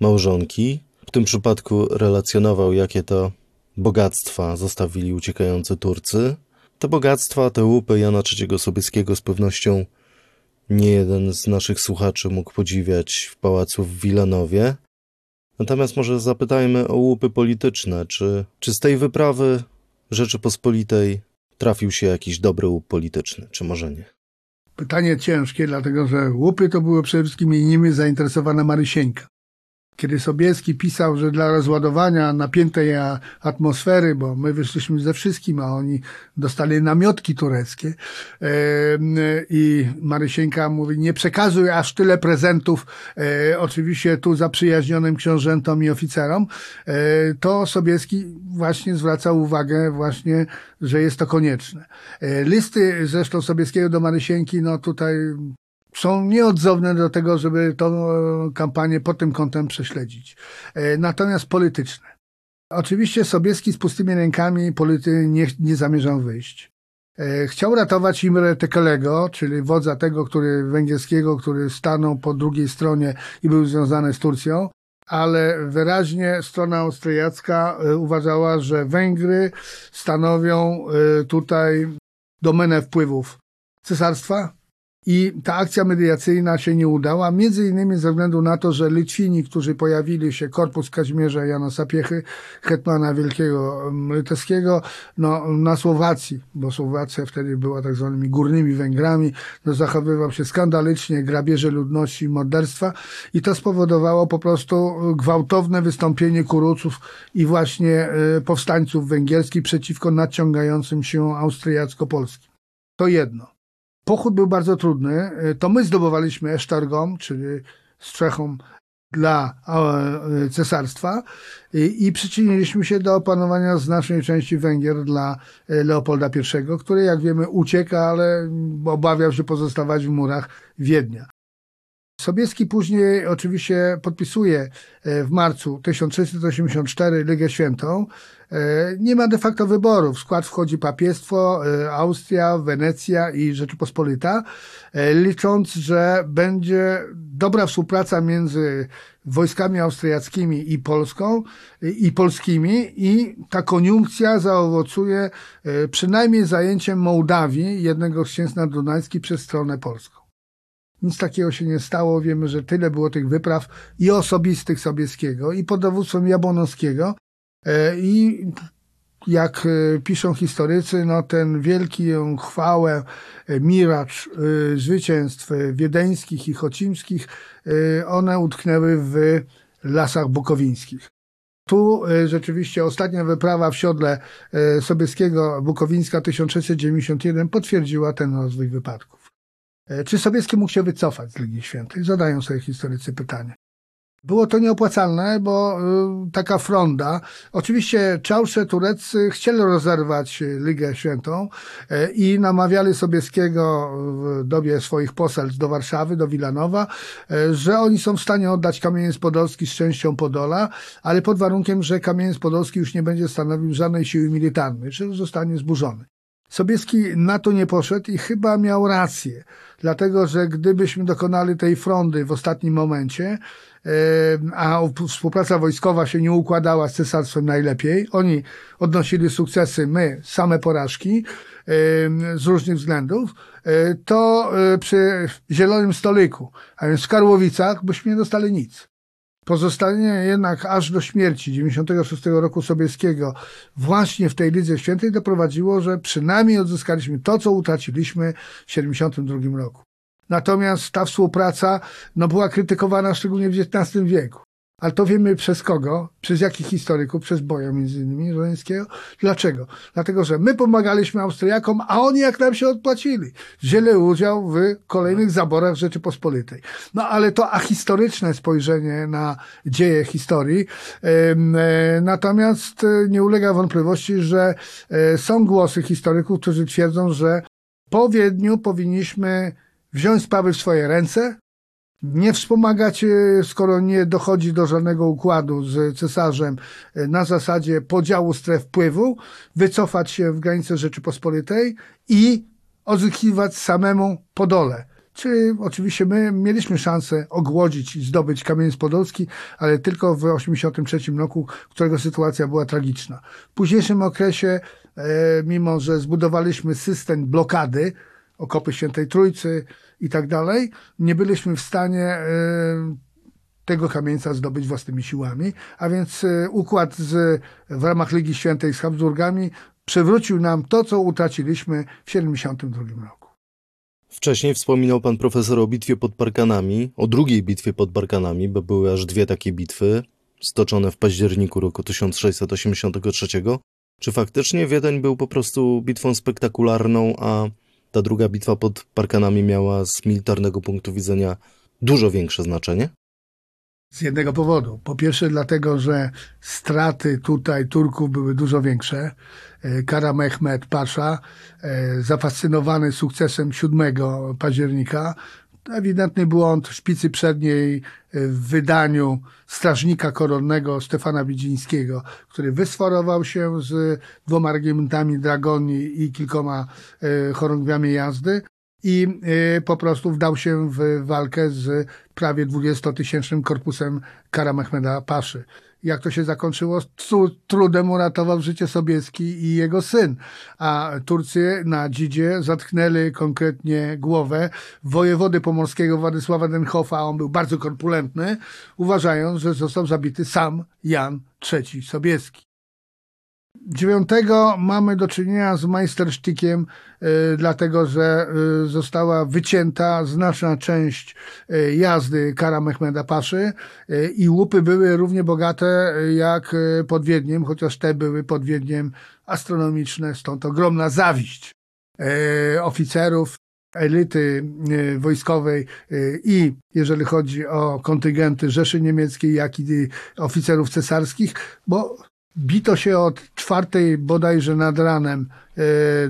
małżonki. W tym przypadku relacjonował, jakie to bogactwa zostawili uciekający Turcy. Te bogactwa, te łupy Jana III Sobieskiego z pewnością nie jeden z naszych słuchaczy mógł podziwiać w pałacu w Wilanowie. Natomiast może zapytajmy o łupy polityczne. Czy, czy z tej wyprawy Rzeczypospolitej trafił się jakiś dobry łup polityczny, czy może nie? Pytanie ciężkie, dlatego że łupy to były przede wszystkim nimi zainteresowana Marysieńka kiedy Sobieski pisał, że dla rozładowania napiętej atmosfery, bo my wyszliśmy ze wszystkim, a oni dostali namiotki tureckie i Marysieńka mówi, nie przekazuj aż tyle prezentów e, oczywiście tu zaprzyjaźnionym książętom i oficerom, e, to Sobieski właśnie zwracał uwagę właśnie, że jest to konieczne. E, listy zresztą Sobieskiego do Marysieńki, no tutaj są nieodzowne do tego, żeby tą e, kampanię pod tym kątem prześledzić. E, natomiast polityczne. Oczywiście Sobieski z pustymi rękami polity nie, nie zamierzał wyjść. E, chciał ratować Imre Tekelego, czyli wodza tego, który węgierskiego, który stanął po drugiej stronie i był związany z Turcją, ale wyraźnie strona austriacka uważała, że Węgry stanowią tutaj domenę wpływów cesarstwa, i ta akcja mediacyjna się nie udała, między innymi ze względu na to, że Litwini, którzy pojawili się, korpus Kazimierza Jana Sapiechy, hetmana wielkiego litewskiego, no, na Słowacji, bo Słowacja wtedy była tak zwanymi górnymi Węgrami, no, zachowywał się skandalicznie, grabieże ludności, morderstwa i to spowodowało po prostu gwałtowne wystąpienie kuruców i właśnie y, powstańców węgierskich przeciwko nadciągającym się austriacko-polskim. To jedno. Pochód był bardzo trudny. E, to my zdobywaliśmy Esztargom, czyli strzechą dla e, cesarstwa i, i przyczyniliśmy się do opanowania znacznej części Węgier dla e, Leopolda I, który jak wiemy ucieka, ale obawiał się pozostawać w murach Wiednia. Sobieski później oczywiście podpisuje w marcu 1684 Ligę Świętą, E, nie ma de facto wyboru. W skład wchodzi papiestwo, e, Austria, Wenecja i Rzeczypospolita, e, licząc, że będzie dobra współpraca między wojskami austriackimi i Polską i polskimi i ta koniunkcja zaowocuje przynajmniej zajęciem Mołdawii, jednego z księstw naddunajskich przez stronę polską. Nic takiego się nie stało. Wiemy, że tyle było tych wypraw i osobistych Sobieskiego, i pod dowództwem Jabłonowskiego, E, I jak e, piszą historycy, no ten wielki chwałę, e, miracz zwycięstw wiedeńskich i chocimskich, one utknęły w lasach bukowińskich. Tu rzeczywiście ostatnia wyprawa w siodle Sobieskiego Bukowińska 1691 potwierdziła ten rozwój wypadków. Czy Sobieski mógł się wycofać z Legii Świętej? Zadają sobie historycy pytanie. Było to nieopłacalne, bo y, taka fronda. Oczywiście czałsze tureccy chcieli rozerwać Ligę Świętą y, i namawiali Sobieskiego w dobie swoich poselstw do Warszawy, do Wilanowa, y, że oni są w stanie oddać Kamieniec Podolski z częścią Podola, ale pod warunkiem, że Kamieniec Podolski już nie będzie stanowił żadnej siły militarnej, że zostanie zburzony. Sobieski na to nie poszedł i chyba miał rację, dlatego że gdybyśmy dokonali tej frondy w ostatnim momencie, a współpraca wojskowa się nie układała z cesarstwem najlepiej. Oni odnosili sukcesy, my same porażki z różnych względów, e, to e, przy zielonym stoliku, a więc w Karłowicach, byśmy nie dostali nic. Pozostanie jednak aż do śmierci 96 roku Sobieskiego właśnie w tej Lidze Świętej doprowadziło, że przynajmniej odzyskaliśmy to, co utraciliśmy w 72 roku. Natomiast ta współpraca no, była krytykowana szczególnie w XIX wieku. Ale to wiemy przez kogo, przez jakich historyków, przez Boja między innymi Żeleńskiego. Dlaczego? Dlatego, że my pomagaliśmy Austriakom, a oni jak nam się odpłacili. Wzięli udział w kolejnych zaborach Rzeczypospolitej. No ale to ahistoryczne spojrzenie na dzieje historii. E, natomiast e, nie ulega wątpliwości, że e, są głosy historyków, którzy twierdzą, że po Wiedniu powinniśmy wziąć sprawy w swoje ręce, nie wspomagać, skoro nie dochodzi do żadnego układu z cesarzem e, na zasadzie podziału stref wpływu, wycofać się w granice Rzeczypospolitej i odzyskiwać samemu Podole. Czy oczywiście my mieliśmy szansę ogłodzić i zdobyć Kamieniec Podolski, ale tylko w 1983 roku, którego sytuacja była tragiczna. W późniejszym okresie, e, mimo że zbudowaliśmy system blokady, okopy Świętej Trójcy i tak dalej, nie byliśmy w stanie e, tego kamieńca zdobyć własnymi siłami, a więc e, układ z, w ramach Ligi Świętej z Habsburgami przywrócił nam to, co utraciliśmy w 1972 roku. Wcześniej wspominał pan profesor o bitwie pod Parkanami, o drugiej bitwie pod Parkanami, bo były aż dwie takie bitwy, stoczone w październiku roku 1683. Czy faktycznie Wiedeń był po prostu bitwą spektakularną, a ta druga bitwa pod Parkanami miała z militarnego punktu widzenia dużo większe znaczenie? Z jednego powodu. Po pierwsze dlatego, że straty tutaj Turków były dużo większe. E, Kara Mehmed Pasza, e, zafascynowany sukcesem 7 października, ewidentny błąd szpicy przedniej w wydaniu strażnika koronnego Stefana Widzińskiego, który wysforował się z dwoma regimentami dragoni i kilkoma e, chorągwiami jazdy i e, po prostu wdał się w walkę z prawie 20-tysięcznym korpusem Kara Mehmeda Paszy jak to się zakończyło, trudem uratował życie Sobieski i jego syn. A Turcy na Dzidzie zatknęli konkretnie głowę wojewody pomorskiego Władysława Denhofa, on był bardzo korpulentny, uważając, że został zabity sam Jan III Sobieski. Dziewiątego mamy do czynienia z majstersztykiem, y, dlatego że y, została wycięta znaczna część y, jazdy Kara Mehmeda Paszy i łupy były równie bogate jak pod Wiedniem, chociaż te były pod Wiedniem astronomiczne, stąd ogromna zawiść oficerów elity wojskowej i jeżeli chodzi o kontyngenty Rzeszy Niemieckiej, jak i oficerów cesarskich, bo Bito się od czwartej bodajże nad ranem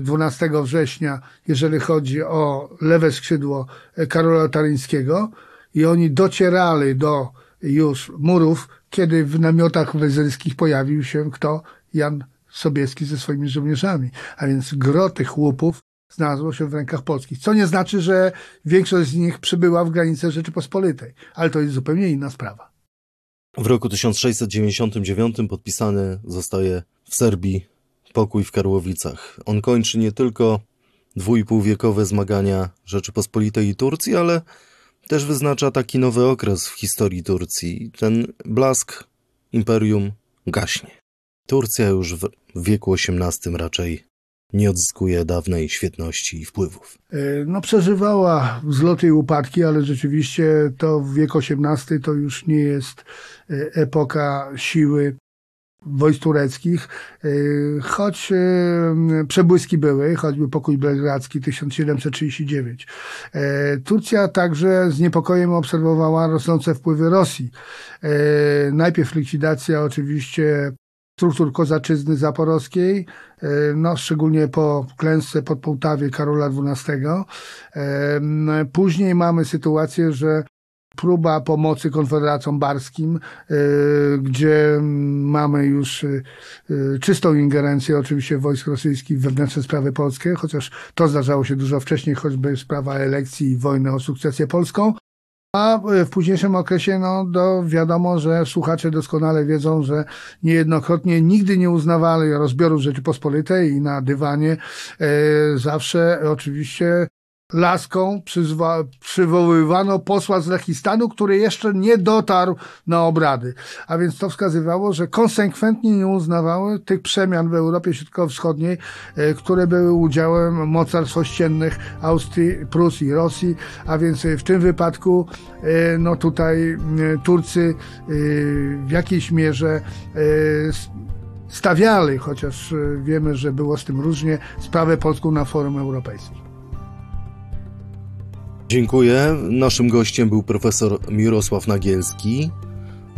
12 e, września, jeżeli chodzi o lewe skrzydło e, Karola Taryńskiego i oni docierali do już murów, kiedy w namiotach wezyrskich pojawił się kto? Jan Sobieski ze swoimi żołnierzami. A więc gro tych łupów znalazło się w rękach polskich. Co nie znaczy, że większość z nich przybyła w granice Rzeczypospolitej, ale to jest zupełnie inna sprawa. W roku 1699 podpisany zostaje w Serbii pokój w Karłowicach. On kończy nie tylko dwójpółwiekowe zmagania Rzeczypospolitej i Turcji, ale też wyznacza taki nowy okres w historii Turcji. Ten blask imperium gaśnie. Turcja już w wieku XVIII raczej nie odzyskuje dawnej świetności i wpływów. E, no przeżywała wzloty i upadki, ale rzeczywiście to w wieku XVIII to już nie jest epoka siły wojsk tureckich, e, choć przebłyski były, choćby pokój belgradzki 1739. Turcja także z niepokojem obserwowała rosnące wpływy Rosji. Najpierw likwidacja oczywiście struktur kozaczyzny zaporowskiej, e, no, szczególnie po klęsce pod Połtawie Karola XII. E, później mamy sytuację, że próba pomocy konfederacjom barskim, e, gdzie mamy już czystą ingerencję oczywiście wojsk rosyjskich w wewnętrzne sprawy polskie, chociaż to zdarzało się dużo wcześniej, choćby sprawa elekcji i wojny o sukcesję polską. A w późniejszym okresie, no, do, wiadomo, że słuchacze doskonale wiedzą, że niejednokrotnie nigdy nie uznawali rozbiorów Rzeczypospolitej i na dywanie e, zawsze oczywiście laską przyzwa- przywoływano posła z Lechistanu, który jeszcze nie dotarł na obrady. A więc to wskazywało, że konsekwentnie nie uznawały tych przemian w Europie Środkowo-Wschodniej, e, które były udziałem mocarstw ościennych Austrii, Prus i Rosji, a więc e, w tym wypadku e, no tutaj Turcy w jakiejś mierze stawiali, chociaż wiemy, że było z tym różnie, sprawę polską na forum europejskim. Dziękuję. Naszym gościem był profesor Mirosław Nagielski.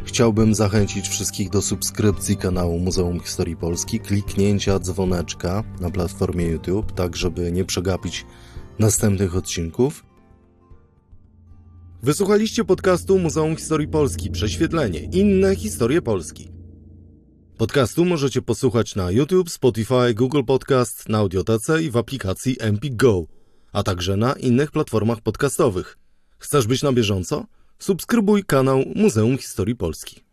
Chciałbym zachęcić wszystkich do subskrypcji kanału Muzeum Historii Polski, kliknięcia dzwoneczka na platformie YouTube, tak żeby nie przegapić następnych odcinków. Wysłuchaliście podcastu Muzeum Historii Polski Prześwietlenie. Inne historie Polski. Podcastu możecie posłuchać na YouTube, Spotify, Google Podcast, na Audiotece i w aplikacji MP Go, a także na innych platformach podcastowych. Chcesz być na bieżąco? Subskrybuj kanał Muzeum Historii Polski.